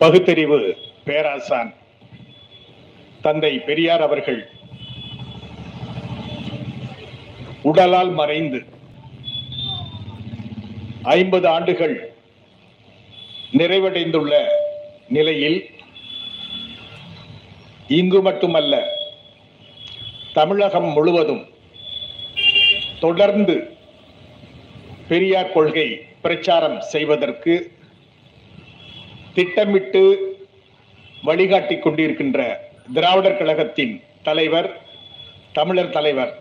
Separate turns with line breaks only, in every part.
பகுத்தறிவு பேராசான். தந்தை பெரியார் அவர்கள் உடலால் மறைந்து ஐம்பது ஆண்டுகள் நிறைவடைந்துள்ள நிலையில் இங்கு மட்டுமல்ல தமிழகம் முழுவதும் தொடர்ந்து பெரியார் கொள்கை பிரச்சாரம் செய்வதற்கு திட்டமிட்டு வழிகாட்டி கொண்டிருக்கின்ற திராவிடர் கழகத்தின் தலைவர் தமிழர் தலைவர்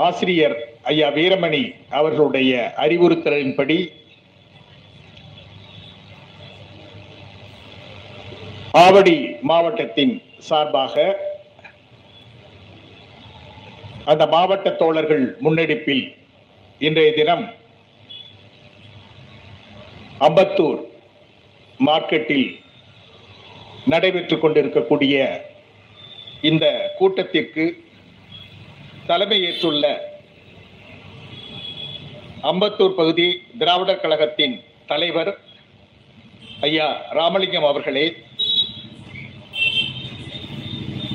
ஆசிரியர் ஐயா வீரமணி அவர்களுடைய அறிவுறுத்தலின்படி ஆவடி மாவட்டத்தின் சார்பாக அந்த மாவட்ட தோழர்கள் முன்னெடுப்பில் இன்றைய தினம் அம்பத்தூர் மார்க்கெட்டில் நடைபெற்று கொண்டிருக்கக்கூடிய இந்த கூட்டத்திற்கு தலைமையேற்றுள்ள அம்பத்தூர் பகுதி திராவிடர் கழகத்தின் தலைவர் ஐயா ராமலிங்கம் அவர்களே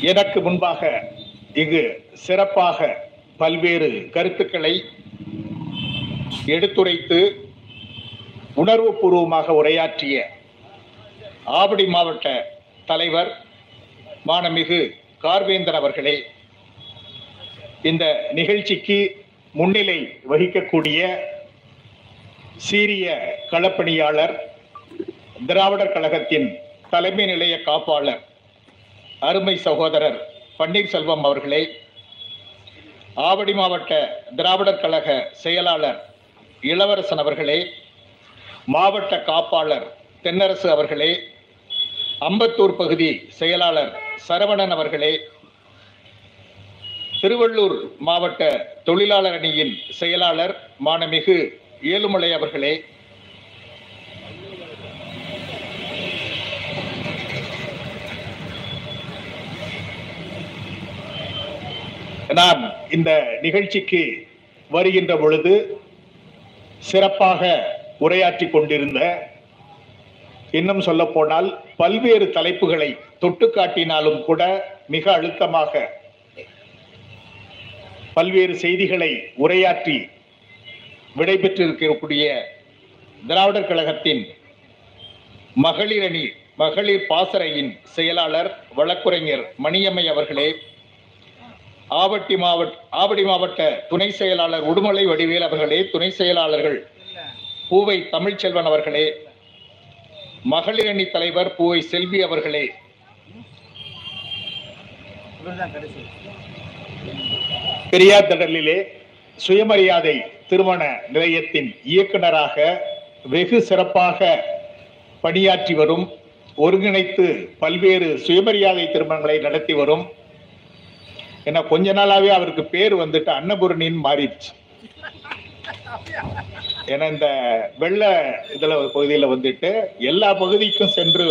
எனக்கு முன்பாக இங்கு சிறப்பாக பல்வேறு கருத்துக்களை எடுத்துரைத்து உணர்வுபூர்வமாக உரையாற்றிய ஆவடி மாவட்ட தலைவர் மானமிகு கார்வேந்தர் அவர்களே இந்த நிகழ்ச்சிக்கு முன்னிலை வகிக்கக்கூடிய சீரிய களப்பணியாளர் திராவிடர் கழகத்தின் தலைமை நிலைய காப்பாளர் அருமை சகோதரர் பன்னீர்செல்வம் அவர்களே ஆவடி மாவட்ட திராவிடர் கழக செயலாளர் இளவரசன் அவர்களே மாவட்ட காப்பாளர் தென்னரசு அவர்களே அம்பத்தூர் பகுதி செயலாளர் சரவணன் அவர்களே திருவள்ளூர் மாவட்ட தொழிலாளர் அணியின் செயலாளர் மானமிகு ஏழுமலை அவர்களே நான் இந்த நிகழ்ச்சிக்கு வருகின்ற பொழுது சிறப்பாக உரையாற்றி கொண்டிருந்த இன்னும் சொல்ல போனால் பல்வேறு தலைப்புகளை தொட்டு காட்டினாலும் கூட மிக அழுத்தமாக பல்வேறு செய்திகளை உரையாற்றி விடைபெற்றிருக்கக்கூடிய திராவிடர் கழகத்தின் மகளிர் அணி மகளிர் பாசறையின் செயலாளர் வழக்குரைஞர் மணியம்மை அவர்களே ஆவட்டி மாவட்ட ஆவடி மாவட்ட துணை செயலாளர் உடுமலை வடிவேல் அவர்களே துணை செயலாளர்கள் பூவை தமிழ்ச்செல்வன் அவர்களே மகளிர் அணி தலைவர் பூவை செல்வி அவர்களே. பெரியார் திடலிலே சுயமரியாதை திருமண நிலையத்தின் இயக்குனராக வெகு சிறப்பாக பணியாற்றி வரும் ஒருங்கிணைத்து பல்வேறு சுயமரியாதை திருமணங்களை நடத்தி வரும். ஏன்னா கொஞ்ச நாளாவே அவருக்கு பேர் வந்துட்டு அன்னபூரணின்னு மாறிடுச்சு. ஏன்னா இந்த வெள்ள இதுல பகுதியில் வந்துட்டு எல்லா பகுதிக்கும் சென்று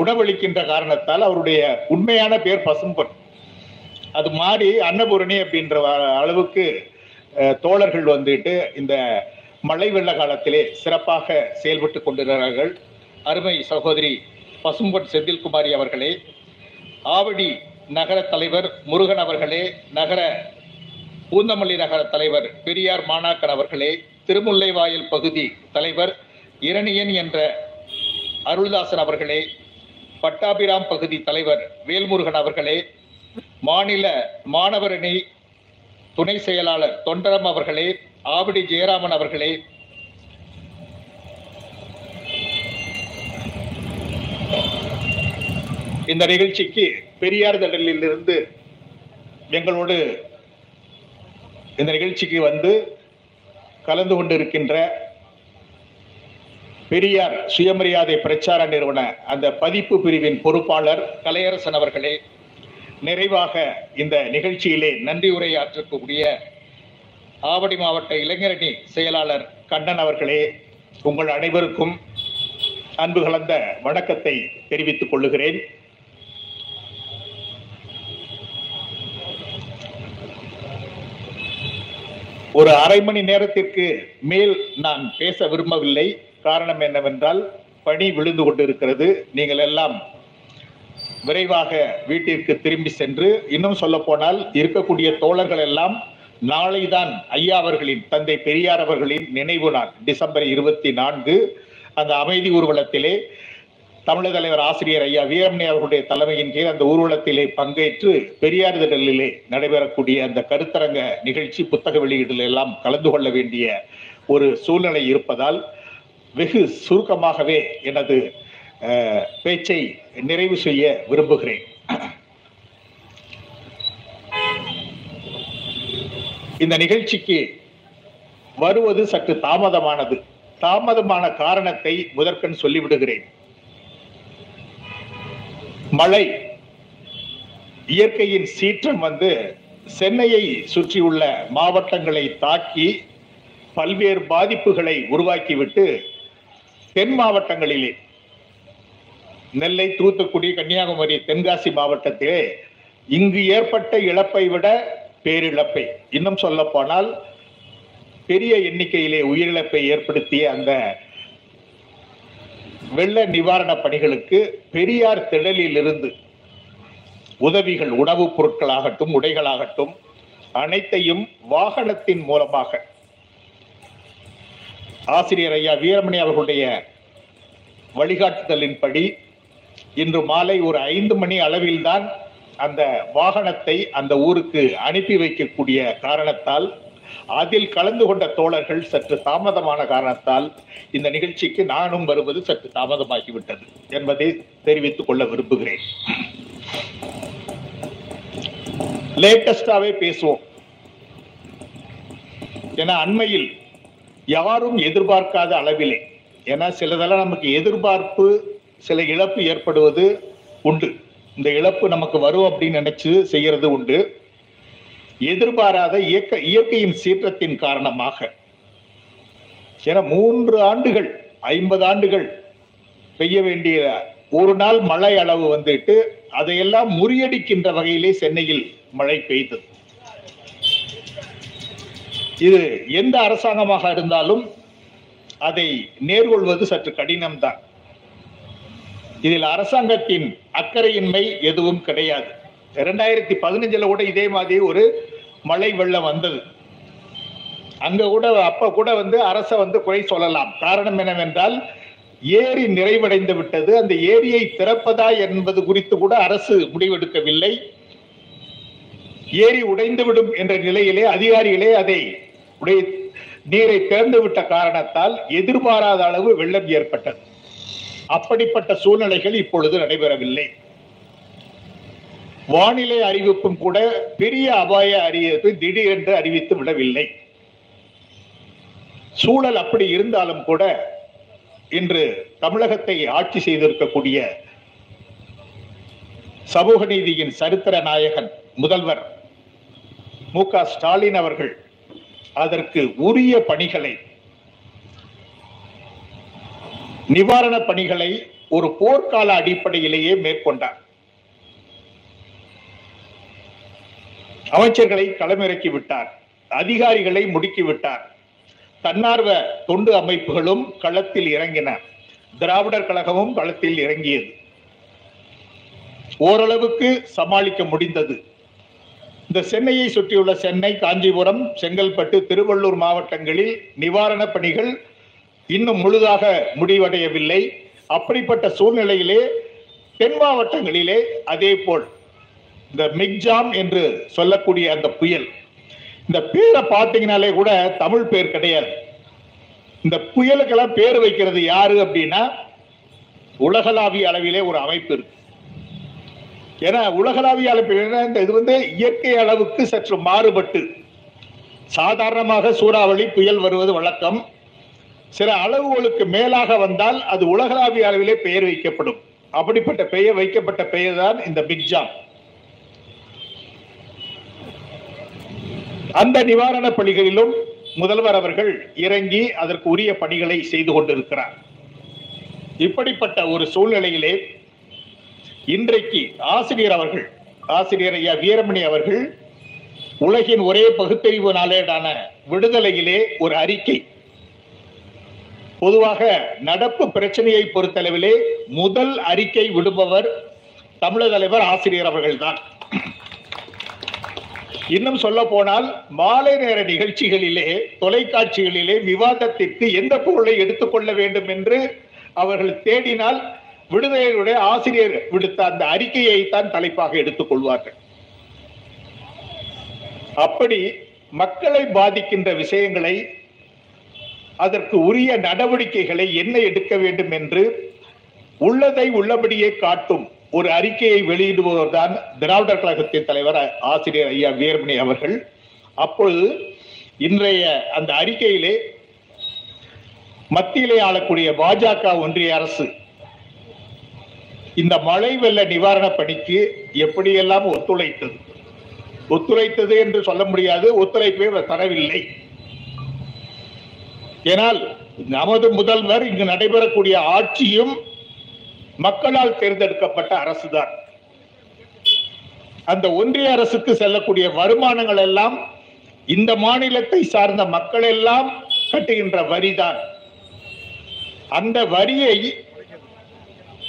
உணவளிக்கின்ற காரணத்தால் அவருடைய உண்மையான பேர் பசும்பொன். அது மாறி அன்னபூரணி அப்படின்ற அளவுக்கு தோழர்கள் வந்துட்டு இந்த மழை வெள்ள காலத்திலே சிறப்பாக செயல்பட்டு கொண்டிருக்கிறார்கள். அருமை சகோதரி பசும்பொன் செந்தில்குமாரி அவர்களே ஆவடி நகர தலைவர் முருகன் அவர்களே நகர பூந்தமல்லி நகர தலைவர் பெரியார் மாணாக்கன் அவர்களே திருமுல்லைவாயில் பகுதி தலைவர் இரணியன் என்ற அருள்தாசன் அவர்களே பட்டாபிராம் பகுதி தலைவர் வேல்முருகன் அவர்களே மாநில மாணவரணி துணை செயலாளர் தொண்டரம் அவர்களே ஆவடி ஜெயராமன் அவர்களே இந்த நிகழ்ச்சிக்கு பெரியார் திடலில் இருந்து எங்களோடு இந்த நிகழ்ச்சிக்கு வந்து கலந்து கொண்டிருக்கின்ற பெரியார் சுயமரியாதை பிரச்சார நிறுவன அந்த பதிப்பு பிரிவின் பொறுப்பாளர் கலையரசன் அவர்களே நிறைவாக இந்த நிகழ்ச்சியிலே நன்றி உரையாற்றக்கூடிய ஆவடி மாவட்ட இளைஞரணி செயலாளர் கண்ணன் அவர்களே உங்கள் அனைவருக்கும் அன்பு கலந்த வணக்கத்தை தெரிவித்துக் கொள்ளுகிறேன். ஒரு அரை மணி நேரத்திற்கு மேல் நான் பேச விரும்பவில்லை. காரணம் என்னவென்றால் பணி விழுந்து கொண்டிருக்கிறது. நீங்கள் எல்லாம் விரைவாக வீட்டிற்கு திரும்பி சென்று இன்னும் சொல்ல போனால் இருக்கக்கூடிய தோழர்கள் எல்லாம் நாளைதான் ஐயா அவர்களின் தந்தை பெரியார் அவர்களின் நினைவு நாள் டிசம்பர் இருபத்தி நான்கு. அந்த அமைதி ஊர்வலத்திலே தமிழக தலைவர் ஆசிரியர் ஐயா வீரமணி அவர்களுடைய தலைமையின் கீழ் அந்த ஊர்வலத்திலே பங்கேற்று பெரியார் திடலிலே நடைபெறக்கூடிய அந்த கருத்தரங்க நிகழ்ச்சி புத்தக வெளியீடுல எல்லாம் கலந்து கொள்ள வேண்டிய ஒரு சூழ்நிலை இருப்பதால் வெகு சுருக்கமாகவே எனது பேச்சை நிறைவு செய்ய விரும்புகிறேன். இந்த நிகழ்ச்சிக்கு வருவது சற்று தாமதமானது. தாமதமான காரணத்தை முதற்கண் சொல்லிவிடுகிறேன். மழை. இயற்கையின் சீற்றம் வந்து சென்னையை சுற்றியுள்ள மாவட்டங்களை தாக்கி பல்வேறு பாதிப்புகளை உருவாக்கிவிட்டு தென் மாவட்டங்களிலே நெல்லை தூத்துக்குடி கன்னியாகுமரி தென்காசி மாவட்டத்திலே இங்கு ஏற்பட்ட இழப்பை விட பேரிழப்பை இன்னும் சொல்ல போனால் பெரிய எண்ணிக்கையிலே உயிரிழப்பை ஏற்படுத்திய அந்த வெள்ள நிவாரண பணிகளுக்கு பெரியார் திடலில் இருந்து உதவிகள் உணவுப் பொருட்களாகட்டும் உடைகளாகட்டும் அனைத்தையும் வாகனத்தின் மூலமாக ஆசிரியர் ஐயா வீரமணி அவர்களுடைய வழிகாட்டுதலின்படி இன்று மாலை ஒரு ஐந்து மணி அளவில்தான் அந்த வாகனத்தை அந்த ஊருக்கு அனுப்பி வைக்கக்கூடிய காரணத்தால் அதில் கலந்து கொண்ட தோழர்கள் சற்று தாமதமான காரணத்தால் இந்த நிகழ்ச்சிக்கு நானும் வருவது சற்று தாமதமாகிவிட்டது என்பதை தெரிவித்துக் கொள்ள விரும்புகிறேன். லேட்டஸ்டாவே பேசுவோம். ஏன்னா அண்மையில் யாரும் எதிர்பார்க்காத அளவிலே ஏன்னா சிலதெல்லாம் நமக்கு எதிர்பார்ப்பு சில இழப்பு ஏற்படுவது உண்டு. இந்த இழப்பு நமக்கு வரும் அப்படின்னு நினைச்சு செய்யறது உண்டு. எதிர்பாராத இயக்க இயற்கையின் சீற்றத்தின் காரணமாக. ஏன்னா மூன்று ஆண்டுகள் ஐம்பது ஆண்டுகள் பெய்ய வேண்டிய ஒரு நாள் மழை அளவு வந்துட்டு அதையெல்லாம் முறியடிக்கின்ற வகையிலே சென்னையில் மழை பெய்தது. இது எந்த அரசாங்கமாக இருந்தாலும் அதை நேர்கொள்வது சற்று கடினம்தான். இதில் அரசாங்கத்தின் அக்கறையின்மை எதுவும் கிடையாது. இரண்டாயிரத்தி பதினஞ்சுல கூட இதே மாதிரி ஒரு மழை வெள்ளம் வந்தது. அங்க கூட அப்ப கூட வந்து அரச வந்து குறை சொல்லலாம். காரணம் என்னவென்றால் ஏரி நிறைவடைந்து விட்டது. அந்த ஏரியை திறப்பதா என்பது குறித்து கூட அரசு முடிவெடுக்கவில்லை. ஏரி உடைந்துவிடும் என்ற நிலையிலே அதிகாரிகளே அதை உடைய நீரை திறந்து விட்ட காரணத்தால் எதிர்பாராத அளவு வெள்ளம் ஏற்பட்டது. அப்படிப்பட்ட சூழ்நிலைகள் இப்பொழுது நடைபெறவில்லை. வானிலை அறிவிப்பும் கூட பெரிய அபாய அறிவிப்பு திடீரென்று அறிவித்து விடவில்லை. சூழல் அப்படி இருந்தாலும் கூட இன்று தமிழகத்தை ஆட்சி செய்திருக்கக்கூடிய சமூக நீதியின் சரித்திர நாயகன் முதல்வர் மு க ஸ்டாலின் அவர்கள் அதற்கு உரிய பணிகளை நிவாரண பணிகளை ஒரு போர்க்கால அடிப்படையிலேயே மேற்கொண்டார். அமைச்சர்களை களமிறக்கி விட்டார். அதிகாரிகளை முடுக்கி விட்டார். தன்னார்வ தொண்டு அமைப்புகளும் களத்தில் இறங்கின. திராவிடர் கழகமும் களத்தில் இறங்கியது. ஓரளவுக்கு சமாளிக்க முடிந்தது. இந்த சென்னையை சுற்றியுள்ள சென்னை காஞ்சிபுரம் செங்கல்பட்டு திருவள்ளூர் மாவட்டங்களில் நிவாரணப் பணிகள் இன்னும் முழுதாக முடிவடையவில்லை. அப்படிப்பட்ட சூழ்நிலையிலே தென் மாவட்டங்களிலே அதே போல் இந்த மிக்ஜாம் என்று சொல்லக்கூடிய அந்த புயல். இந்த பேரை பார்த்தீங்கனாலே கூட தமிழ் பேர் கிடையாது. இந்த புயலுக்கெல்லாம் பேர் வைக்கிறது யாரு அப்படின்னா உலகளாவிய அளவிலே ஒரு அமைப்பு இருக்கு. ஏன்னா உலகளாவிய அளவில் இந்த இது வந்து இயற்கை அளவுக்கு சற்று மாறுபட்டு சாதாரணமாக சூறாவளி புயல் வருவது வழக்கம். சில அளவுகளுக்கு மேலாக வந்தால் அது உலகளாவிய அளவிலே பெயர் வைக்கப்படும். அப்படிப்பட்ட பெயர் வைக்கப்பட்ட பெயர் தான் இந்த பிக்ஜாம் அந்த நிவாரண பணிகளிலும் முதல்வர் அவர்கள் இறங்கி அதற்கு உரிய பணிகளை செய்து கொண்டிருக்கிறார். இப்படிப்பட்ட ஒரு சூழ்நிலையிலே இன்றைக்கு ஆசிரியர் அவர்கள் ஆசிரியர் ஐயா வீரமணி அவர்கள் உலகின் ஒரே பகுத்தறிவு நாளேடான விடுதலையிலே ஒரு அறிக்கை. பொதுவாக நடப்பு பிரச்சனையை பொறுத்தளவிலே முதல் அறிக்கை விடுபவர் தமிழக தலைவர் ஆசிரியர் அவர்கள்தான். இன்னும் சொல்ல போனால் மாலை நேர நிகழ்ச்சிகளிலே தொலைக்காட்சிகளிலே விவாதத்திற்கு எந்த பொருளை எடுத்துக்கொள்ள வேண்டும் என்று அவர்கள் தேடினால் விடுதலையுடைய ஆசிரியர் விடுத்த அந்த அறிக்கையை தான் தலைப்பாக எடுத்துக் கொள்வார்கள். அப்படி மக்களை பாதிக்கின்ற விஷயங்களை அதற்கு உரிய நடவடிக்கைகளை என்ன எடுக்க வேண்டும் என்று உள்ளதை உள்ளபடியே காட்டும் ஒரு அறிக்கையை வெளியிடுபவர்தான் திராவிடர் கழகத்தின் தலைவர் ஆசிரியர் ஐயா வீரமணி அவர்கள். அப்பொழுது இன்றைய அந்த அறிக்கையிலே மத்தியிலே ஆளக்கூடிய பாஜக ஒன்றிய அரசு இந்த மழை வெள்ள நிவாரண பணிக்கு எப்படியெல்லாம் ஒத்துழைத்தது? ஒத்துழைத்தது என்று சொல்ல முடியாது ஒத்துழைப்பே தரவில்லை. ஏனால் நமது முதல்வர் இங்கு நடைபெறக்கூடிய ஆட்சியும் மக்களால் தேர்ந்தெடுக்கப்பட்ட அரசுதான். அந்த ஒன்றிய அரசுக்கு செல்லக்கூடிய வருமானங்கள் எல்லாம் இந்த மாநிலத்தை சார்ந்த மக்கள் எல்லாம் கட்டுகின்ற வரிதான். அந்த வரியை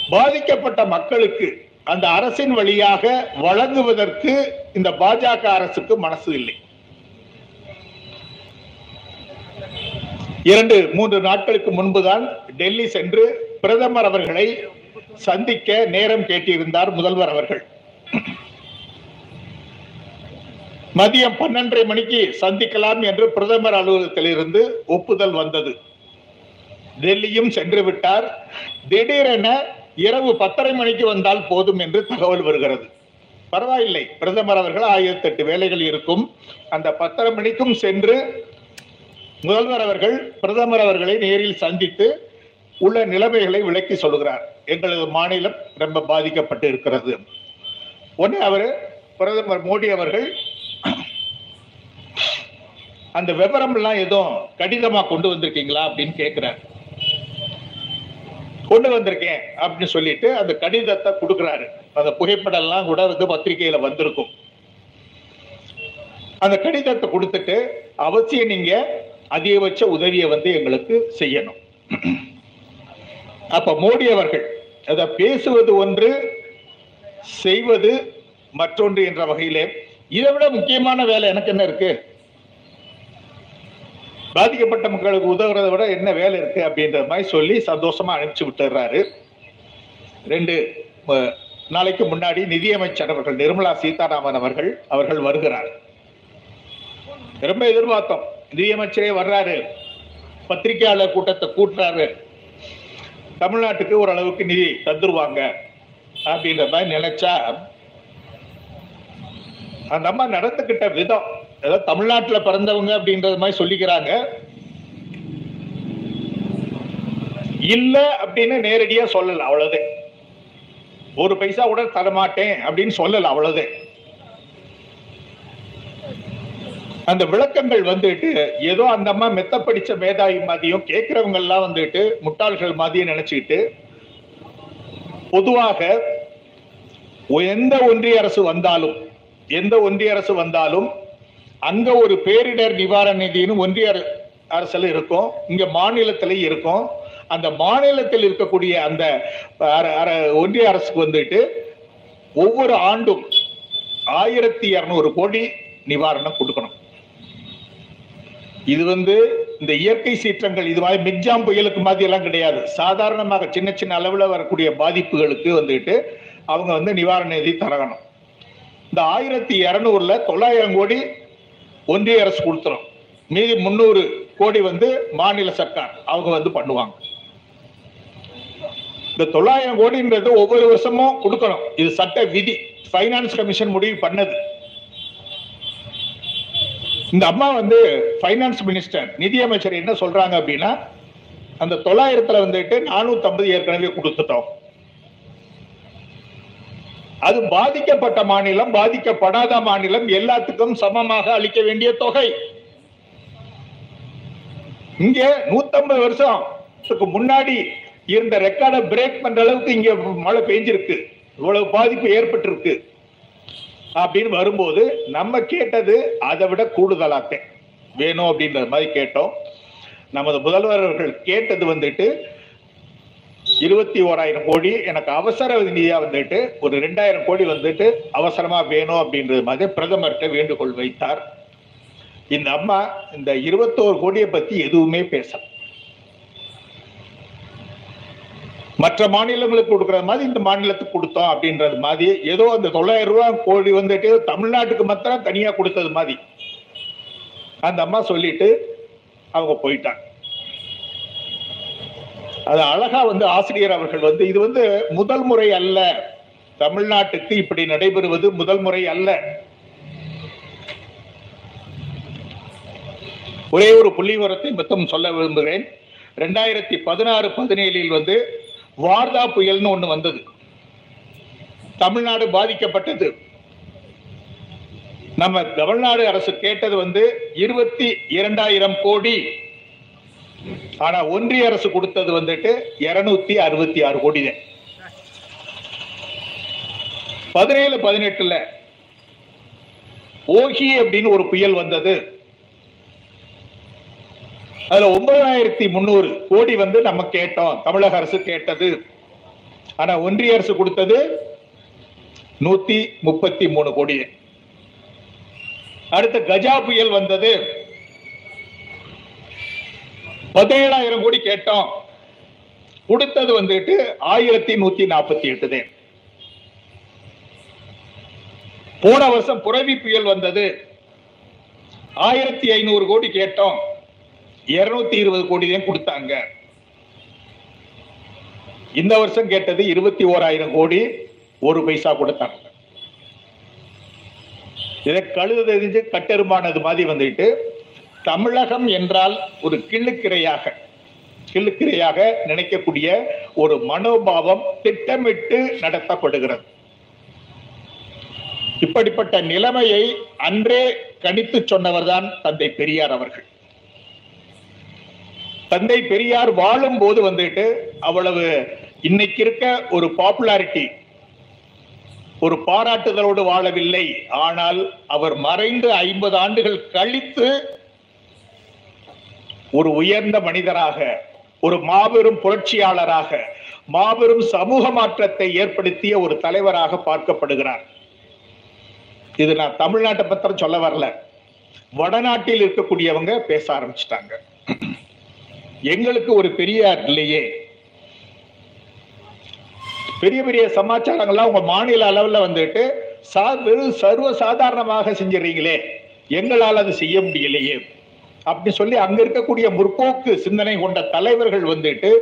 பாதிக்கப்பட்ட மக்களுக்கு அந்த அரசின் வழியாக வழங்குவதற்கு இந்த பாஜக அரசுக்கு மனசு இல்லை. இரண்டு மூன்று நாட்களுக்கு முன்புதான் டெல்லி சென்று பிரதமர் அவர்களை சந்திக்க நேரம் கேட்டிருந்தார் முதல்வர் அவர்கள். மதியம் பன்னெண்டரை மணிக்கு சந்திக்கலாம் என்று பிரதமர் அலுவலகத்தில் இருந்து ஒப்புதல் வந்தது. டெல்லியும் சென்று விட்டார். திடீரென இரவு பத்தரை மணிக்கு வந்தால் போதும் என்று தகவல் வருகிறது. பரவாயில்லை பிரதமர் அவர்கள் ஆயிரத்தி எட்டு வேலைகள் இருக்கும். அந்த பத்தரை மணிக்கும் சென்று முதல்வர் அவர்கள் பிரதமர் அவர்களை நேரில் சந்தித்து உள்ள நிலைமைகளை விளக்கி சொல்கிறார். எங்களது மாநிலம் ரொம்ப பாதிக்கப்பட்டு இருக்கிறது ஒன்று அவர் பிரதமர் மோடி அவர்கள் அந்த விவரம் எல்லாம் எதுவும் கடிதமா கொண்டு வந்திருக்கீங்களா அப்படின்னு கேட்கிறார் கொண்டு வந்திருக்கேன் அப்படின்னு சொல்லிட்டு அந்த கடிதத்தை கொடுக்கிறாரு. அந்த புகைப்படம் எல்லாம் கூட வந்து பத்திரிகையில வந்திருக்கும். அந்த கடிதத்தை கொடுத்துட்டு அவசியம் நீங்க அதிகபட்ச உதவியை வந்து எங்களுக்கு செய்யணும். அப்ப மோடி அவர்கள் அதை பேசுவது ஒன்று செய்வது மற்றொன்று என்ற வகையிலே. இதை விட முக்கியமான வேலை எனக்கு என்ன இருக்கு? பாதிக்கப்பட்ட மக்களுக்கு உதவுறதை விட என்ன வேலை இருக்கு அப்படின்ற மாதிரி சொல்லி சந்தோஷமா அனுப்பிச்சு விட்டுறாரு ரெண்டு நாளைக்கு முன்னாடி நிதியமைச்சர் அவர்கள் நிர்மலா சீதாராமன் அவர்கள் அவர்கள் வருகிறார். ரொம்ப எதிர்பார்த்தோம். நிதியமைச்சரே வர்றாரு. பத்திரிகையாளர் கூட்டத்தை கூட்டுறாரு. தமிழ்நாட்டுக்கு ஓரளவுக்கு நிதி தந்துருவாங்க அப்படின்ற மாதிரி நினைச்சா அந்த அம்மா நடந்துகிட்ட விதம் அதாவது தமிழ்நாட்டில் பிறந்தவங்க அப்படின்றது மாதிரி சொல்லிக்கிறாங்க. இல்லை அப்படின்னு நேரடியாக சொல்லலை அவ்வளவுதான் ஒரு பைசா கூட தரமாட்டேன் அப்படின்னு சொல்லலை அவ்வளவுதான் அந்த விளக்கங்கள் வந்துட்டு ஏதோ அந்த அம்மா மெத்த படிச்ச மேதாவி மாதிரியும் கேட்கிறவங்க எல்லாம் வந்துட்டு முட்டாள்கள் மாதிரியும் நினைச்சுக்கிட்டு பொதுவாக எந்த ஒன்றிய அரசு வந்தாலும் எந்த ஒன்றிய அரசு வந்தாலும் அங்க ஒரு பேரிடர் நிவாரண நிதினு ஒன்றிய அர- அரசுல இருக்கும் இங்க மாநிலத்திலேயும் இருக்கும். அந்த மாநிலத்தில் இருக்கக்கூடிய அந்த அர- அர- ஒன்றிய அரசுக்கு வந்துட்டு ஒவ்வொரு ஆண்டும் ஆயிரத்தி இருநூறு கோடி நிவாரணம் கொடுக்கணும். இது வந்து இந்த இயற்கை சீற்றங்கள் இது மாதிரி மிக்ஜாம் புயலுக்கு மாதிரி எல்லாம் கிடையாது. சாதாரணமாக சின்ன சின்ன அளவுல வரக்கூடிய பாதிப்புகளுக்கு வந்துட்டு அவங்க வந்து நிவாரண நிதி தரணும். இந்த ஆயிரத்தி இரநூறுல தொள்ளாயிரம் கோடி ஒன்றிய அரசு கொடுத்துரும். மீதி முந்நூறு கோடி வந்து மாநில சர்க்கார் அவங்க வந்து பண்ணுவாங்க. இந்த தொள்ளாயிரம் கோடின்றது ஒவ்வொரு வருஷமும் கொடுக்கணும். இது சட்ட விதி ஃபைனான்ஸ் கமிஷன் முடிவு பண்ணது. இந்த அம்மா வந்து ஃபைனான்ஸ் மினிஸ்டர் நிதியமைச்சர் என்ன சொல்றாங்க அப்படின்னா அந்த தொள்ளாயிரத்துல வந்துட்டு நானூத்தி ஐம்பது ஏற்கனவே கொடுத்துட்டோம். அது பாதிக்கப்பட்ட மாநிலம் பாதிக்கப்படாத மாநிலம் எல்லாத்துக்கும் சமமாக அளிக்க வேண்டிய தொகை. இங்க 150 வருஷத்துக்கு முன்னாடி இருந்த ரெக்கார்டை பிரேக் பண்ற அளவுக்கு இங்க மழை பெஞ்சிருக்கு. இவ்வளவு பாதிப்பு ஏற்பட்டிருக்கு. அப்படின்னு வரும்போது நம்ம கேட்டது அதை விட கூடுதலாக்க வேணும் அப்படின்ற மாதிரி கேட்டோம். நமது முதல்வர் அவர்கள் கேட்டது வந்துட்டு இருபத்தி ஓராயிரம் கோடி எனக்கு அவசர நிதியா வந்துட்டு ஒரு ரெண்டாயிரம் கோடி வந்துட்டு அவசரமா வேணும் அப்படின்றது மாதிரி பிரதமர்கிட்ட வேண்டுகோள் வைத்தார். இந்த அம்மா இந்த இருபத்தோரு கோடியை பத்தி எதுவுமே பேசல. மற்ற மாநிலங்களுக்கு கொடுக்கற மாதிரி இந்த மாநிலத்துக்கு கொடுத்தோம் அப்படின்றது மாதிரி ஏதோ அந்த தொள்ளாயிரம் ரூபாய் கோடி வந்துட்டு தமிழ்நாட்டுக்கு மாத்திரம் தனியா கொடுத்தது மாதிரி. அந்த அம்மா சொல்லிட்டு அவங்க போயிட்டாங்க. அது அழகா வந்து ஆசிரியர் அவர்கள் வந்து இது வந்து முதல் முறை அல்ல. தமிழ்நாட்டுக்கு இப்படி நடைபெறுவது முதல் முறை அல்ல. ஒரே ஒரு புள்ளிவரத்தை மொத்தம் சொல்ல விரும்புகிறேன். ரெண்டாயிரத்தி பதினாறு பதினேழில் வந்து வார்தா புயல்னு ஒண்ணு வந்தது. தமிழ்நாடு பாதிக்கப்பட்டது. நம்ம தமிழ்நாடு அரசு கேட்டது வந்து இருபத்தி இரண்டாயிரம் கோடி. ஆனா ஒன்றிய அரசு கொடுத்தது வந்துட்டு இருநூத்தி அறுபத்தி ஆறு கோடி தான் பதினேழு பதினெட்டுல ஓகி அப்படின்னு ஒரு புயல் வந்தது. அதுல ஒன்பதாயிரத்தி முன்னூறு கோடி வந்து நம்ம கேட்டோம். தமிழக அரசு கேட்டது. ஆனா ஒன்றிய அரசு கொடுத்தது நூத்தி முப்பத்தி மூணு கோடி. அடுத்து கஜா புயல் வந்தது. பதினேழாயிரம் கோடி கேட்டோம். கொடுத்தது வந்துட்டு ஆயிரத்தி நூத்தி நாற்பத்தி எட்டு போன வருஷம் புரவி புயல் வந்தது. ஆயிரத்தி ஐநூறு கோடி கேட்டோம். இருநூத்தி இருபது கோடி தான் கொடுத்தாங்க. இந்த வருஷம் கேட்டது இருபத்தி ஓராயிரம் கோடி ஒரு பைசா கொடுத்தாங்க இதை கழுது தெரிஞ்சு கட்டெருமானது மாதிரி வந்துட்டு தமிழகம் என்றால் ஒரு கிள்ளுக்கிரையாக கிள்ளுக்கிரையாக நினைக்கக்கூடிய ஒரு மனோபாவம் திட்டமிட்டு நடத்தப்படுகிறது. இப்படிப்பட்ட நிலைமையை அன்றே கணித்து சொன்னவர்தான் தந்தை பெரியார் அவர்கள். தந்தை பெரியார் வாழும் போது வந்துட்டு அவ்வளவு இன்னைக்கு இருக்க ஒரு பாப்புலாரிட்டி ஒரு பாராட்டுதலோடு வாழவில்லை. ஆனால் அவர் மறைந்து ஐம்பது ஆண்டுகள் கழித்து ஒரு உயர்ந்த மனிதராக ஒரு மாபெரும் புரட்சியாளராக மாபெரும் சமூக மாற்றத்தை ஏற்படுத்திய ஒரு தலைவராக பார்க்கப்படுகிறார். இது நான் தமிழ்நாட்டை பத்திரம் சொல்ல வரல. வடநாட்டில் இருக்கக்கூடியவங்க பேச ஆரம்பிச்சிட்டாங்க. எங்களுக்கு ஒரு பெரியார் இல்லையே. பெரிய பெரிய சமாச்சாரங்கள்லாம் உங்க மாநில அளவுல வந்துட்டு சா- வெறும் சர்வ சாதாரணமாக செஞ்சிடறீங்களே. எங்களால் அது செய்ய முடியலையே. அப்படி சொல்லி அங்க இருக்கக்கூடிய முற்போக்கு சிந்தனை கொண்ட தலைவர்கள் வந்துட்டு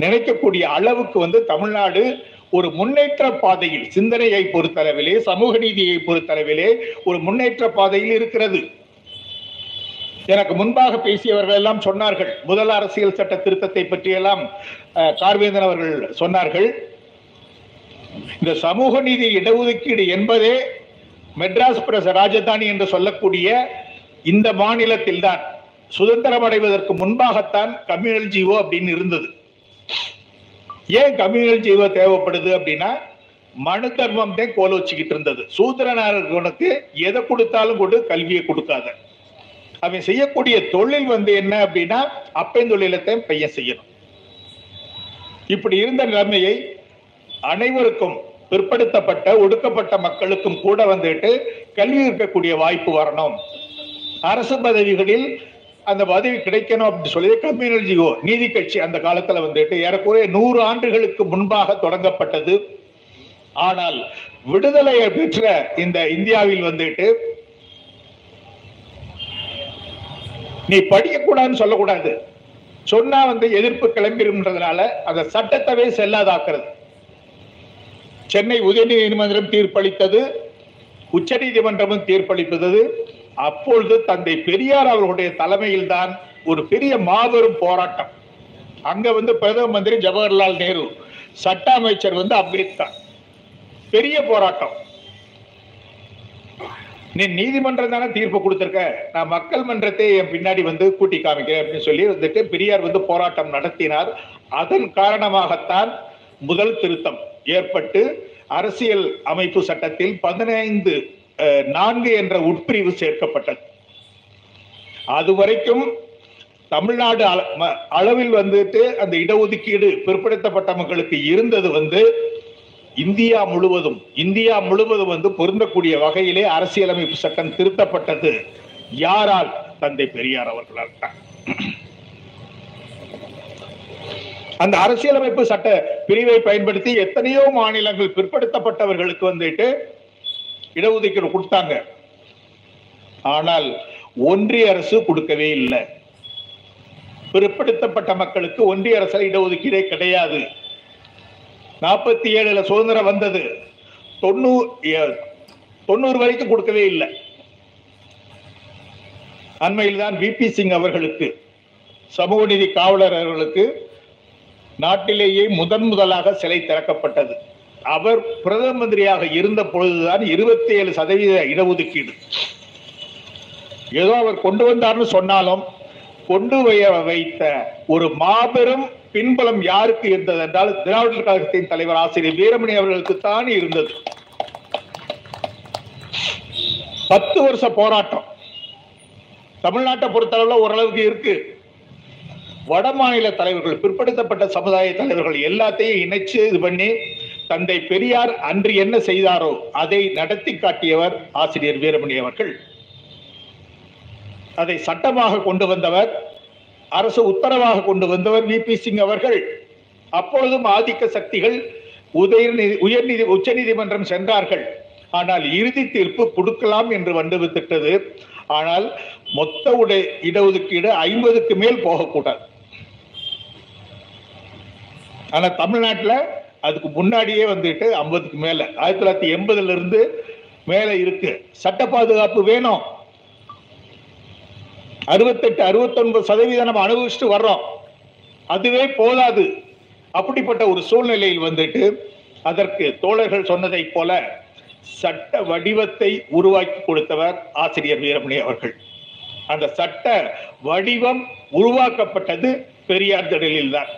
நினைக்கக்கூடிய அளவுக்கு வந்து தமிழ்நாடு ஒரு முன்னேற்ற பாதையில் சிந்தனையை பொறுத்தளவிலே சமூக நீதியை பொறுத்தளவிலே ஒரு முன்னேற்ற பாதையில் இருக்கிறது. எனக்கு முன்பாக பேசியவர்கள் எல்லாம் சொன்னார்கள். முதல் அரசியல் சட்ட திருத்தத்தை பற்றியெல்லாம் கார்வேந்தன் அவர்கள் சொன்னார்கள். இந்த சமூக நீதி இடஒதுக்கீடு என்பதே மெட்ராஸ் பிரச ராஜதானி என்று சொல்லக்கூடிய இந்த மாநிலத்தில் தான் சுதந்திரம் அடைவதற்கு முன்பாகத்தான் கம்யூனல் ஜீவோ அப்படின்னு இருந்தது. ஏன் கம்யூனல் ஜீவோ தேவைப்படுது அப்படின்னா மனு தர்மம் தான் கோல வச்சுக்கிட்டு இருந்தது. சூத்திரனாரர்களுக்கு எதை கொடுத்தாலும் கொண்டு கல்வியை கொடுக்காத. அவன் செய்யக்கூடிய தொழில் வந்து என்ன அப்படின்னா அப்பன் தொழிலத்தை பையன் செய்யணும். இப்படி இருந்த நிலைமையை அனைவருக்கும் பிற்படுத்தப்பட்ட ஒடுக்கப்பட்ட மக்களுக்கும் கூட வந்துட்டு கல்வி இருக்கக்கூடிய வாய்ப்பு வரணும். அரசு பதவிகளில் அந்த பதவி கிடைக்கணும் அப்படின்னு சொல்லி கம்யூனர்ஜிஓ நீதி கட்சி அந்த காலத்துல வந்துட்டு ஏறக்குறைய நூறு ஆண்டுகளுக்கு முன்பாக தொடங்கப்பட்டது. ஆனால் விடுதலை பெற்ற இந்த இந்தியாவில் வந்துட்டு நீ படிக்கக்கூடாதுன்னு சொல்லக்கூடாது. சொன்னா வந்து எதிர்ப்பு கிளம்பிடும்ன்றதுனால அந்த சட்டத்தவே செல்லாதாக்குறது. சென்னை உயர்நீதிமன்றம் தீர்ப்பளித்தது உச்சநீதிமன்றமும் தீர்ப்பளித்தது. அப்பொழுது தந்தை பெரியார் அவர்களுடைய தலைமையில் தான் ஒரு பெரிய மாபெரும் போராட்டம். அங்க வந்து பிரதம மந்திரி ஜவஹர்லால் நேரு சட்ட அமைச்சர் வந்து அம்பேத்கர் பெரிய போராட்டம். நீ நீதிமன்றம் தானே தீர்ப்பு கொடுத்துருக்க? நான் மக்கள் மன்றத்தை என் பின்னாடி வந்து கூட்டி காமிக்கிறேன் அப்படின்னு சொல்லி வந்துட்டு பெரியார் வந்து போராட்டம் நடத்தினார். அதன் காரணமாகத்தான் முதல் திருத்தம் ஏற்பட்டு அரசியல் அமைப்பு சட்டத்தில் பதினைந்து நான்கு என்ற உட்பிரிவு சேர்க்கப்பட்டது. அது வரைக்கும் தமிழ்நாடு அள- ம- அளவில் வந்துட்டு அந்த இடஒதுக்கீடு பிற்படுத்தப்பட்ட மக்களுக்கு இருந்தது வந்து இந்தியா முழுவதும் இந்தியா முழுவதும் வந்து பொருந்தக்கூடிய வகையிலே அரசியலமைப்பு சட்டம் திருத்தப்பட்டது. யாரால்? தந்தை பெரியார் அவர்களால் தான். அந்த அரசியலமைப்பு சட்ட பிரிவை பயன்படுத்தி எத்தனையோ மாநிலங்கள் பிற்படுத்தப்பட்டவர்களுக்கு வந்துட்டு இடஒதுக்கீடு கொடுத்தாங்க. ஆனால் ஒன்றிய அரசு கொடுக்கவே இல்லை. பிற்படுத்தப்பட்ட மக்களுக்கு ஒன்றிய அரசு இடஒதுக்கீடே கிடையாது. நாற்பத்தி ஏழுல சுதந்திரம் வந்தது. தொண்ணூறு தொண்ணூறு வரைக்கும் கொடுக்கவே இல்லை. அண்மையில் தான் விபி சிங் அவர்களுக்கு சமூக நீதி காவலர் அவர்களுக்கு நாட்டிலேயே முதன் முதலாக சிலை திறக்கப்பட்டது. அவர் பிரதம மந்திரியாக இருந்த பொழுதுதான் இருபத்தி ஏழு சதவீத இடஒதுக்கீடு. ஏதோ அவர் கொண்டு வந்தார்னு சொன்னாலும் கொண்டு வைத்த ஒரு மாபெரும் பின்பலம் யாருக்கு இருந்தது என்றால் திராவிடர் கழகத்தின் தலைவர் ஆசிரியர் வீரமணி அவர்களுக்கு தான் இருந்தது. பத்து வருஷ போராட்டம். தமிழ்நாட்டை பொறுத்தளவுல ஓரளவுக்கு இருக்கு. வட மாநில தலைவர்கள் பிற்படுத்தப்பட்ட சமுதாய தலைவர்கள் எல்லாத்தையும் இணைச்சு இது பண்ணி தந்தை பெரியார் அன்று என்ன செய்தாரோ அதை நடத்தி காட்டியவர் ஆசிரியர் வீரமணி அவர்கள். அதை சட்டமாக கொண்டு வந்தவர் அரசு உத்தரவாக கொண்டு வந்தவர் விபி சிங் அவர்கள். அப்பொழுதும் ஆதிக்க சக்திகள் உதயநிதி உயர்நீதி உச்சநீதிமன்றம் சென்றார்கள். ஆனால் இறுதி தீர்ப்பு கொடுக்கலாம் என்று வந்துவிட்டது ஆனால் மொத்த உடை இடஒதுக்கீடு ஐம்பதுக்கு மேல் போகக்கூடாது. ஆனால் தமிழ்நாட்டில் அதுக்கு முன்னாடியே வந்துட்டு ஐம்பதுக்கு மேலே. ஆயிரத்தி தொள்ளாயிரத்தி எண்பதுல இருந்து மேலே இருக்கு. சட்ட பாதுகாப்பு வேணும். அறுபத்தெட்டு அறுபத்தொன்பது சதவீதம் நம்ம அனுபவிச்சுட்டு வர்றோம். அதுவே போதாது. அப்படிப்பட்ட ஒரு சூழ்நிலையில் வந்துட்டு அதற்கு தோழர்கள் சொன்னதைப் போல சட்ட வடிவத்தை உருவாக்கி கொடுத்தவர் ஆசிரியர் வீரமணி அவர்கள். அந்த சட்ட வடிவம் உருவாக்கப்பட்டது பெரியார் திடலில் தான்.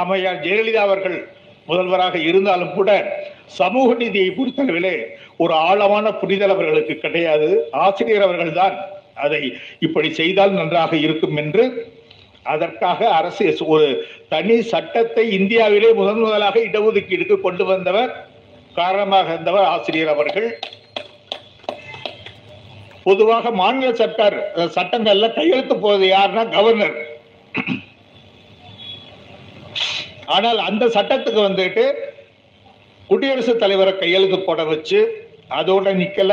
அம்மையார் ஜெயலலிதா அவர்கள் முதல்வராக இருந்தாலும் கூட சமூக நீதியை பொறுத்தளவிலே ஒரு ஆழமான புரிதல் அவர்களுக்கு கிடையாது. ஆசிரியர் அவர்கள்தான் அதை இப்படி செய்தால் நன்றாக இருக்கும் என்று அதற்காக அரசு ஒரு தனி சட்டத்தை இந்தியாவிலே முதன் முதலாக இடஒதுக்கீடுக்கு கொண்டு வந்தவர் காரணமாக இருந்தவர் ஆசிரியர் அவர்கள். பொதுவாக மாநில சர்க்கார் சட்டங்கள்ல கையெழுத்து போவது யாருன்னா கவர்னர் ஆனால் அந்த சட்டத்துக்கு வந்துட்டு குடியரசுத் தலைவரை கையெழுத்து போட வச்சு அதோட நிக்கல.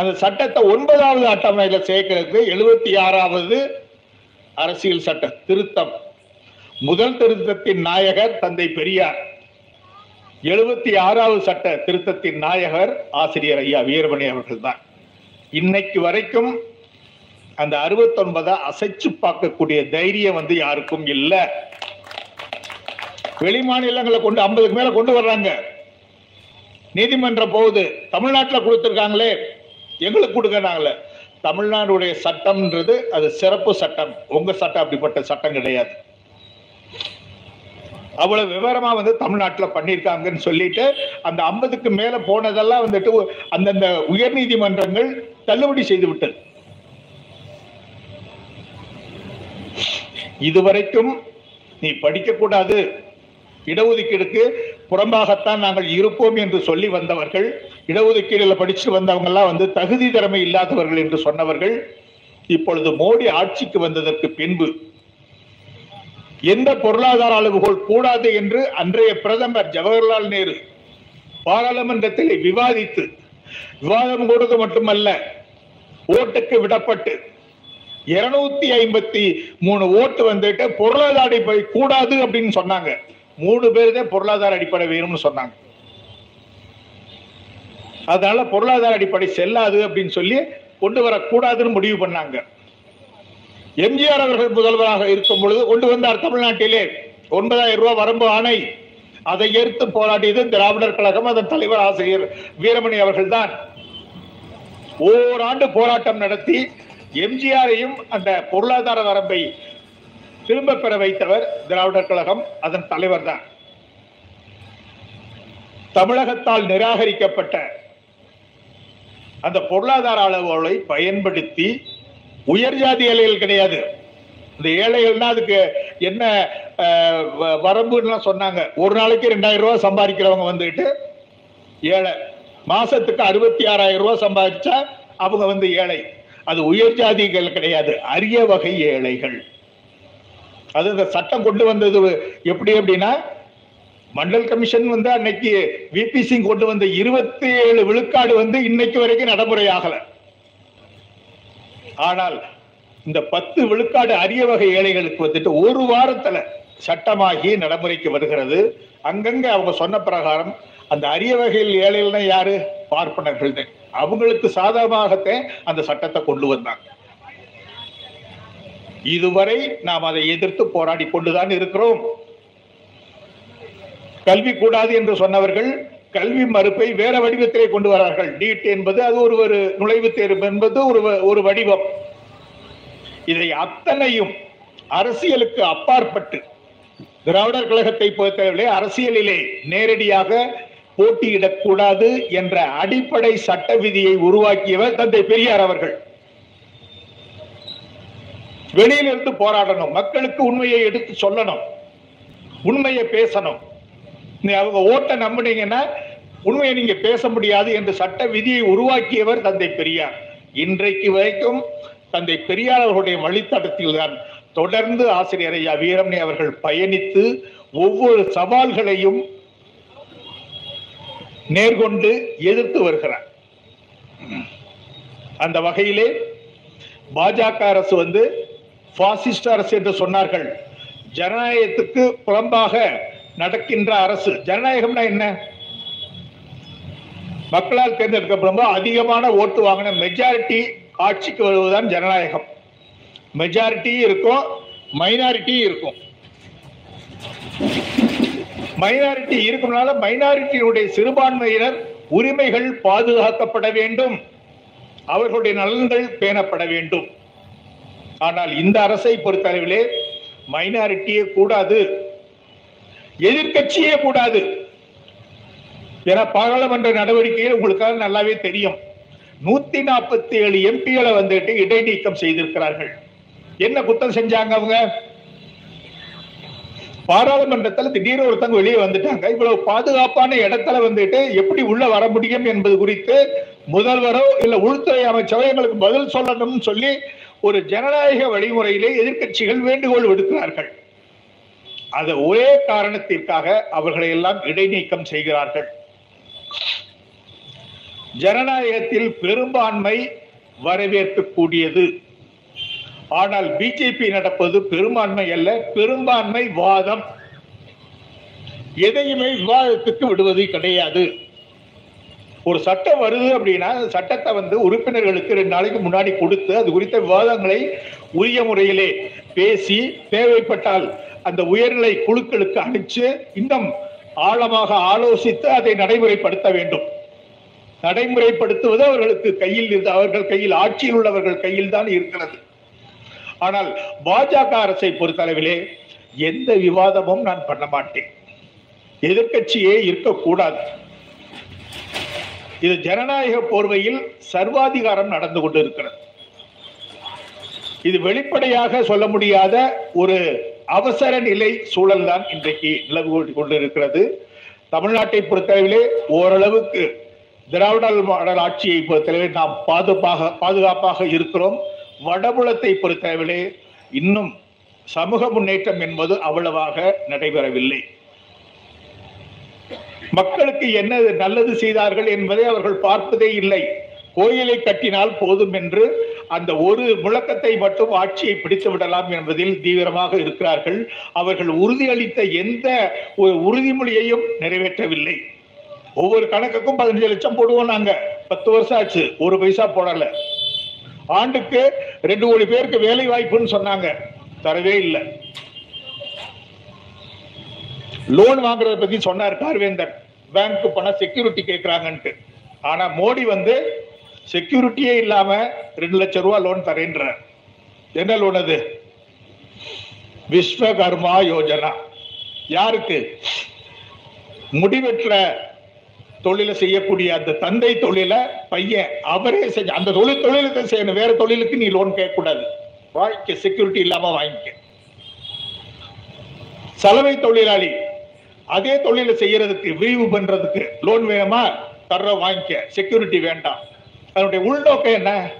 அந்த சட்டத்தை ஒன்பதாவது அட்டவணையில சேர்க்கிறது எழுபத்தி ஆறாவது அரசியல் சட்ட திருத்தம். முதல் திருத்தத்தின் நாயகர் தந்தை பெரியார். எழுபத்தி ஆறாவது சட்ட திருத்தத்தின் நாயகர் ஆசிரியர் ஐயா வீரமணி அவர்கள் தான் இன்னைக்கு வரைக்கும் அந்த அறுபத்தொன்பதை அசைச்சு பார்க்கக்கூடிய தைரியம் வந்து யாருக்கும் இல்லை. வெளி மாநிலங்களை கொண்டு ஐம்பதுக்கு மேல கொண்டு வர்றாங்க. நீதிமன்றம் போகுது. தமிழ்நாட்டில் கொடுத்துருக்காங்களே. எங்களுக்கு கொடுக்கறாங்களே தமிழ்நாடுடைய சட்டம்ன்றது அது சிறப்பு சட்டம். உங்க சட்டம் அப்படிப்பட்ட சட்டம் கிடையாது. அவ்வளவு விவரமா வந்து தமிழ்நாட்டில் பண்ணியிருக்காங்கன்னு சொல்லிட்டு அந்த ஐம்பதுக்கு மேல போனதெல்லாம் வந்துட்டு அந்தந்த உயர் நீதிமன்றங்கள் தள்ளுபடி செய்து விட்டது. இதுவரைக்கும் நீ படிக்க கூடாது இடஒதுக்கீடுக்கு புறம்பாகத்தான் நாங்கள் இருப்போம் என்று சொல்லி வந்தவர்கள் இடஒதுக்கீடுல படிச்சு வந்தவங்க எல்லாம் வந்து தகுதி திறமை இல்லாதவர்கள் என்று சொன்னவர்கள் இப்பொழுது மோடி ஆட்சிக்கு வந்ததற்கு பின்பு எந்த பொருளாதார அளவுகோல் கூடாது என்று அன்றைய பிரதமர் ஜவஹர்லால் நேரு பாராளுமன்றத்தில் விவாதித்து விவாதம் கூடது மட்டுமல்ல ஓட்டுக்கு விடப்பட்டு இருநூத்தி ஐம்பத்தி மூணு ஓட்டு வந்துட்டு பொருளாதார கூடாது அப்படின்னு சொன்னாங்க. மூணு பேர் தான் பொருளாதார அடிப்படை வேணும்னு சொன்னாங்க. அதனால பொருளாதார அடிப்படை செல்லாது அப்படின்னு சொல்லி கொண்டு வரக்கூடாதுன்னு முடிவு பண்ணாங்க. எம்ஜிஆர் அவர்கள் முதல்வராக இருக்கும் பொழுது கொண்டு வந்தார் தமிழ்நாட்டிலே. ஒன்பதாயிரம் ரூபாய் வரம்பு ஆணை. அதை எதிர்த்து போராடியது திராவிடர் கழகம் அதன் தலைவர் ஆசிரியர் வீரமணி அவர்கள் தான் ஓராண்டு போராட்டம் நடத்தி எம்ஜிஆரையும் அந்த பொருளாதார வரம்பை திரும்ப பெற வைத்தவர் திராவிடர் கழகம் அதன் தலைவர் தான். தமிழகத்தால் நிராகரிக்கப்பட்ட அந்த பொருளாதார அளவுகளை பயன்படுத்தி உயர் ஜாதி ஏழைகள் கிடையாது. இந்த ஏழைகள்னா அதுக்கு என்ன வ- வரம்புன்னு சொன்னாங்க. ஒரு நாளைக்கு ரெண்டாயிரம் ரூபாய் சம்பாதிக்கிறவங்க வந்துட்டு ஏழை. மாசத்துக்கு அறுபத்தி ஆறாயிரம் ரூபாய் சம்பாதிச்சா அவங்க வந்து ஏழை. அது உயர் ஜாதிகள் கிடையாது. அரிய வகை ஏழைகள். அது இந்த சட்டம் கொண்டு வந்தது எப்படி அப்படின்னா மண்டல் கமிஷன் வந்து அன்னைக்கு விபி சிங் கொண்டு வந்த இருபத்தி ஏழு விழுக்காடு வந்து இன்னைக்கு வரைக்கும் நடைமுறை ஆகல ஆனால் இந்த பத்து விழுக்காடு அரிய வகை ஏழைகளுக்கு வந்துட்டு ஒரு வாரத்துல சட்டமாகி நடைமுறைக்கு வருகிறது. அங்கங்க அவங்க சொன்ன பிரகாரம் அந்த அரிய வகையில் ஏழைகள்னா யாரு? பார்ப்பனர்கள் அவங்களுக்கு சாதகமாகத்தான் அந்த சட்டத்தை கொண்டு வந்தாங்க. இதுவரை நாம் அதை எதிர்த்து போராடி கொண்டுதான் இருக்கிறோம். கல்வி கூடாது என்று சொன்னவர்கள் கல்வி மறுப்பை வேற வடிவத்திலே கொண்டு வரார்கள். நீட் என்பது அது ஒரு ஒரு நுழைவுத் தேர்வு என்பது ஒரு வ- ஒரு வடிவம். இதை அத்தனையும் அரசியலுக்கு அப்பாற்பட்டு திராவிடர் கழகத்தை பொறுத்தவரை அரசியலிலே நேரடியாக போட்டியிடக்கூடாது என்ற அடிப்படை சட்ட விதியை உருவாக்கியவர் தந்தை பெரியார் அவர்கள். வெளியிலிருந்து போராடணும். மக்களுக்கு உண்மையை எடுத்து சொல்லணும். உண்மையை பேசணும். நீ அவங்க ஓட்ட நம்பினீங்கன்னா உண்மையை நீங்க பேச முடியாது என்று சட்ட விதியை உருவாக்கியவர் தந்தை பெரியார். இன்றைக்கு வரைக்கும் தந்தை பெரியார் அவர்களுடைய வழித்தடத்தில் தான் தொடர்ந்து ஆசிரியர் ஐயா வீரமணி அவர்கள் பயணித்து ஒவ்வொரு சவால்களையும் நேர்கொண்டு எதிர்த்து வருகிறார். அந்த வகையிலே பாஜக அரசு வந்து பாசிஸ்ட் அரசு என்று சொன்னார்கள். ஜனநாயகத்துக்கு புறம்பாக நடக்கின்ற அரசு. ஜனநாயகம்னா என்ன? மக்களால் தேர்ந்தெடுக்கப்படும் அதிகமான ஓட்டு வாங்கின மெஜாரிட்டி ஆட்சிக்கு வருவதுதான் ஜனநாயகம். மெஜாரிட்டி இருக்கும் மைனாரிட்டி இருக்கும். மைனாரிட்டி இருக்கும்னால மைனாரிட்டியுடைய சிறுபான்மையினர் உரிமைகள் பாதுகாக்கப்பட வேண்டும். அவர்களுடைய நலன்கள் பேணப்பட வேண்டும். ஆனால் இந்த அரசை பொறுத்தளவிலே மைனாரிட்டியே கூடாது எதிர்கட்சியே கூடாது ஏன்னா பாராளுமன்ற நடவடிக்கைகள் உங்களுக்காக நல்லாவே தெரியும். நூத்தி நாற்பத்தி ஏழு எம்பிகளை வந்துட்டு இடைநீக்கம் செய்திருக்கிறார்கள். என்ன குத்தம் செஞ்சாங்க அவங்க? பாராளுமன்றத்தில் திடீர்னு ஒருத்தவங்க வெளியே வந்துட்டாங்க. இவ்வளவு பாதுகாப்பான இடத்துல வந்துட்டு எப்படி உள்ள வர முடியும் என்பது குறித்து முதல்வரோ இல்ல உள்துறை அமைச்சரோ எங்களுக்கு பதில் சொல்லணும்னு சொல்லி ஒரு ஜனநாயக வழிமுறையிலே எதிர்க்கட்சிகள் வேண்டுகோள் விடுக்கிறார்கள். அது ஒரே காரணத்திற்காக அவர்களை எல்லாம் இடைநீக்கம் செய்கிறார்கள். ஜனநாயகத்தில் பெரும்பான்மை வரவேற்கக்கூடியது. ஆனால் பிஜேபி நடப்பது பெரும்பான்மை அல்ல பெரும்பான்மை வாதம். எதையுமே விவாதத்துக்கு விடுவது கிடையாது. ஒரு சட்டம் வருது அப்படின்னா அந்த சட்டத்தை வந்து உறுப்பினர்களுக்கு ரெண்டு நாளைக்கு முன்னாடி கொடுத்து அது குறித்த விவாதங்களை உரிய முறையிலே பேசி தேவைப்பட்டால் அந்த உயர்நிலை குழுக்களுக்கு அனுப்பிச்சு இன்னும் ஆழமாக ஆலோசித்து அதை நடைமுறைப்படுத்த வேண்டும். நடைமுறைப்படுத்துவது அவர்களுக்கு கையில் இருந்து அவர்கள் கையில் ஆட்சியில் உள்ளவர்கள் கையில் தான் இருக்கிறது. ஆனால் பாஜக அரசை பொறுத்தளவிலே எந்த விவாதமும் நான் பண்ண மாட்டேன். எதிர்க்கட்சியே இருக்கக்கூடாது. இது ஜனநாயக போர்வையில் சர்வாதிகாரம் நடந்து கொண்டிருக்கிறது. இது வெளிப்படையாக சொல்ல முடியாத ஒரு அவசர நிலை சூழல் தான் இன்றைக்கு நிலவு கொண்டிருக்கிறது. தமிழ்நாட்டை பொறுத்தளவிலே ஓரளவுக்கு திராவிட மாடல் ஆட்சியை பொறுத்தளவில் நாம் பாதுகாப்பாக பாதுகாப்பாக இருக்கிறோம். வடபுலத்தை பொறுத்தளவிலே இன்னும் சமூக முன்னேற்றம் என்பது அவ்வளவாக நடைபெறவில்லை. மக்களுக்கு என்ன நல்லது செய்தார்கள் என்பதை அவர்கள் பார்ப்பதே இல்லை. கோயிலை கட்டினால் போதும் என்று அந்த ஒரு முழக்கத்தை மட்டும் ஆட்சியை பிடித்து விடலாம் என்பதில் தீவிரமாக இருக்கிறார்கள். அவர்கள் உறுதியளித்த எந்த ஒரு உறுதிமொழியையும் நிறைவேற்றவில்லை. ஒவ்வொரு கணக்குக்கும் பதினஞ்சு லட்சம் போடுவோம் நாங்க. பத்து வருஷம் ஆச்சு. ஒரு பைசா போடல. ஆண்டுக்கு ரெண்டு கோடி பேருக்கு வேலை வாய்ப்புன்னு சொன்னாங்க. தரவே இல்லை. லோன் வாங்குறத பத்தி சொன்னார் கார்வேந்தர் பேங்க் பணம் செக்யூரிட்டி கேட்கறாங்கன்ட்டு ஆனா மோடி வந்து செக்யூரிட்டியே இல்லாம ரெண்டு லட்சம் ரூபாய் லோன் தரேன்ற என்ன லோன் அது? விஸ்வகர்மா யோஜனா. யாருக்கு? முடிவெற்ற தொழிலை செய்யக்கூடிய அந்த தந்தை தொழிலை பையன் அவரே செஞ்ச அந்த தொழில் தொழிலுக்கு செய்யணும். வேற தொழிலுக்கு நீ லோன் கேட்கக்கூடாது. வாங்கிக்க செக்யூரிட்டி இல்லாம வாங்கிக்க. சலவை தொழிலாளி அதே தொழிலை செய்யறதுக்கு விரிவு பண்றதுக்கு லோன் வேணுமா? தர்ற வாங்கிக்க. செக்யூரிட்டி வேண்டாம். அதனுடைய உள்நோக்கம் என்ன?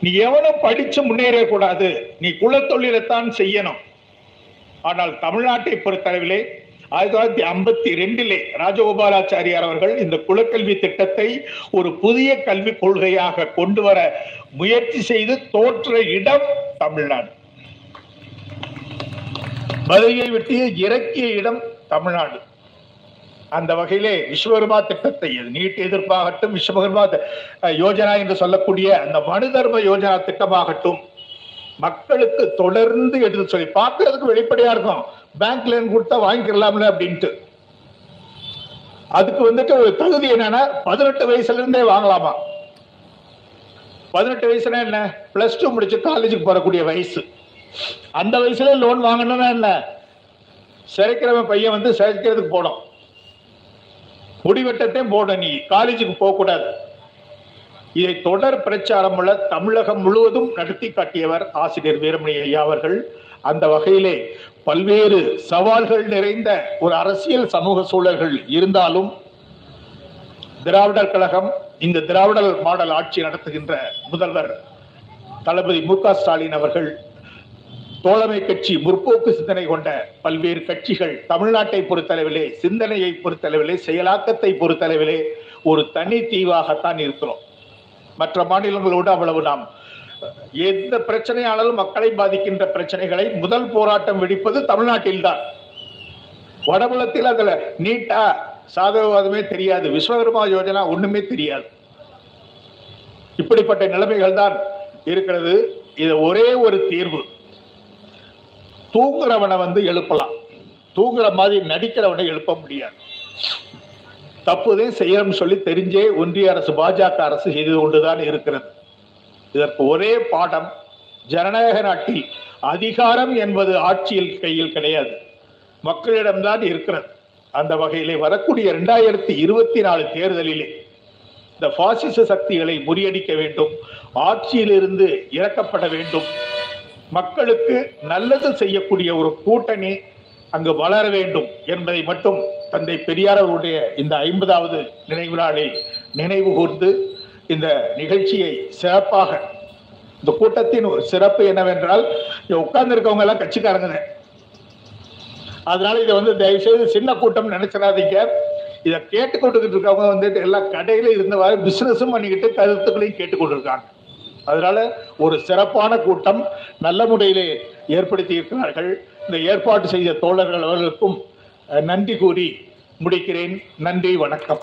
நீ எவனும் படிச்சு முன்னேறக்கூடாது நீ குலத்தொழிலைத்தான் செய்யணும். ஆனால் தமிழ்நாட்டை பொறுத்தளவிலே ஆயிரத்தி தொள்ளாயிரத்தி ஐம்பத்தி ரெண்டிலே ராஜகோபாலாச்சாரியார் அவர்கள் இந்த குலக்கல்வி திட்டத்தை ஒரு புதிய கல்விக் கொள்கையாக கொண்டு வர முயற்சி செய்து தோற்ற இடம் தமிழ்நாடு. மதுரையை விட்டு இறக்கிய இடம் தமிழ்நாடு. அந்த வகையிலே விஸ்வகர்மா திட்டத்தை நீட் எதிர்ப்பாகட்டும் விஸ்வகர்மா யோஜனா என்று சொல்லக்கூடிய அந்த மனு தர்ம யோஜனா திட்டமாகட்டும் மக்களுக்கு தொடர்ந்து எடுத்து சொல்லி பார்க்கறதுக்கு வெளிப்படையா இருக்கும். பேங்க் லோன் கொடுத்தா வாங்கிக்கலாம்ல அப்படின்ட்டு. அதுக்கு வந்துட்டு ஒரு தகுதி என்னன்னா பதினெட்டு வயசுல இருந்தே வாங்கலாமா? பதினெட்டு வயசுனா என்ன? பிளஸ் டூ முடிச்சு காலேஜுக்கு போறக்கூடிய வயசு. அந்த வயசுல லோன் வாங்கணும்னா என்ன? சிறைக்கிறவன் பையன் வந்து சிறைக்கிறதுக்கு போனோம் முடிவெட்டத்தையும் போட நீ. காலேஜுக்கு போகக்கூடாது. இதை தொடர் பிரச்சாரம் உள்ள தமிழகம் முழுவதும் நடத்தி காட்டியவர் ஆசிரியர் வீரமணி ஐயா அவர்கள். அந்த வகையிலே பல்வேறு சவால்கள் நிறைந்த ஒரு அரசியல் சமூக சூழல்கள் இருந்தாலும் திராவிடர் கழகம் இந்த திராவிடர் மாடல் ஆட்சி நடத்துகின்ற முதல்வர் தளபதி மு க ஸ்டாலின் அவர்கள் தோழமை கட்சி முற்போக்கு சிந்தனை கொண்ட பல்வேறு கட்சிகள் தமிழ்நாட்டை பொறுத்தளவிலே சிந்தனையை பொறுத்தளவிலே செயலாக்கத்தை பொறுத்தளவிலே ஒரு தனி தீவாகத்தான் இருக்கிறோம். மற்ற மாநிலங்களோடு அவ்வளவு நாம் எந்த பிரச்சனையானாலும் மக்களை பாதிக்கின்ற பிரச்சனைகளை முதல் போராட்டம் வெடிப்பது தமிழ்நாட்டில்தான். வடபுலத்தில் அதுல நீட்டா சாதகவாதமே தெரியாது விஸ்வகர்மா யோஜனா ஒண்ணுமே தெரியாது. இப்படிப்பட்ட நிலைமைகள் தான் இருக்கிறது. இது ஒரே ஒரு தீர்வு. தூங்குறவனை வந்து எழுப்பலாம். தூங்குற மாதிரி நடிக்கிறவனை எழுப்ப முடியாது. தப்புதான் செய்யணும்னு சொல்லி தெரிஞ்சே ஒன்றிய அரசு பாஜக அரசு செய்து கொண்டுதான் இருக்கிறது. இதற்கு ஒரே பாடம் ஜனநாயக நாட்டில் அதிகாரம் என்பது ஆட்சியில் கையில் கிடையாது. மக்களிடம்தான் இருக்கிறது. அந்த வகையிலே வரக்கூடிய இரண்டாயிரத்தி இருபத்தி நாலு தேர்தலிலே இந்த பாசிச சக்திகளை முறியடிக்க வேண்டும். ஆட்சியிலிருந்து இறக்கப்பட வேண்டும். மக்களுக்கு நல்லது செய்யக்கூடிய ஒரு கூட்டணி அங்கு வளர வேண்டும் என்பதை மட்டும் தந்தை பெரியார் அவருடைய இந்த ஐம்பதாவது நினைவு நாளில் நினைவு கூர்ந்து இந்த நிகழ்ச்சியை சிறப்பாக இந்த கூட்டத்தின் ஒரு சிறப்பு என்னவென்றால் உட்கார்ந்து இருக்கவங்க எல்லாம் கட்சிக்காரங்க அதனால இதை வந்து தயவு செய்து சின்ன கூட்டம் நினைச்சிடாதீங்க. இதை கேட்டுக்கொண்டுகிட்டு இருக்கவங்க வந்துட்டு எல்லா கடையில இருந்தவாறு பிசினஸும் பண்ணிக்கிட்டு கருத்துக்களையும் கேட்டுக்கொண்டு இருக்காங்க அதனால ஒரு சிறப்பான கூட்டம் நல்ல முறையிலே ஏற்படுத்தி இருக்கிறார்கள். இந்த ஏற்பாடு செய்த தோழர்கள் அவர்களுக்கும் நன்றி கூறி முடிக்கிறேன். நன்றி வணக்கம்.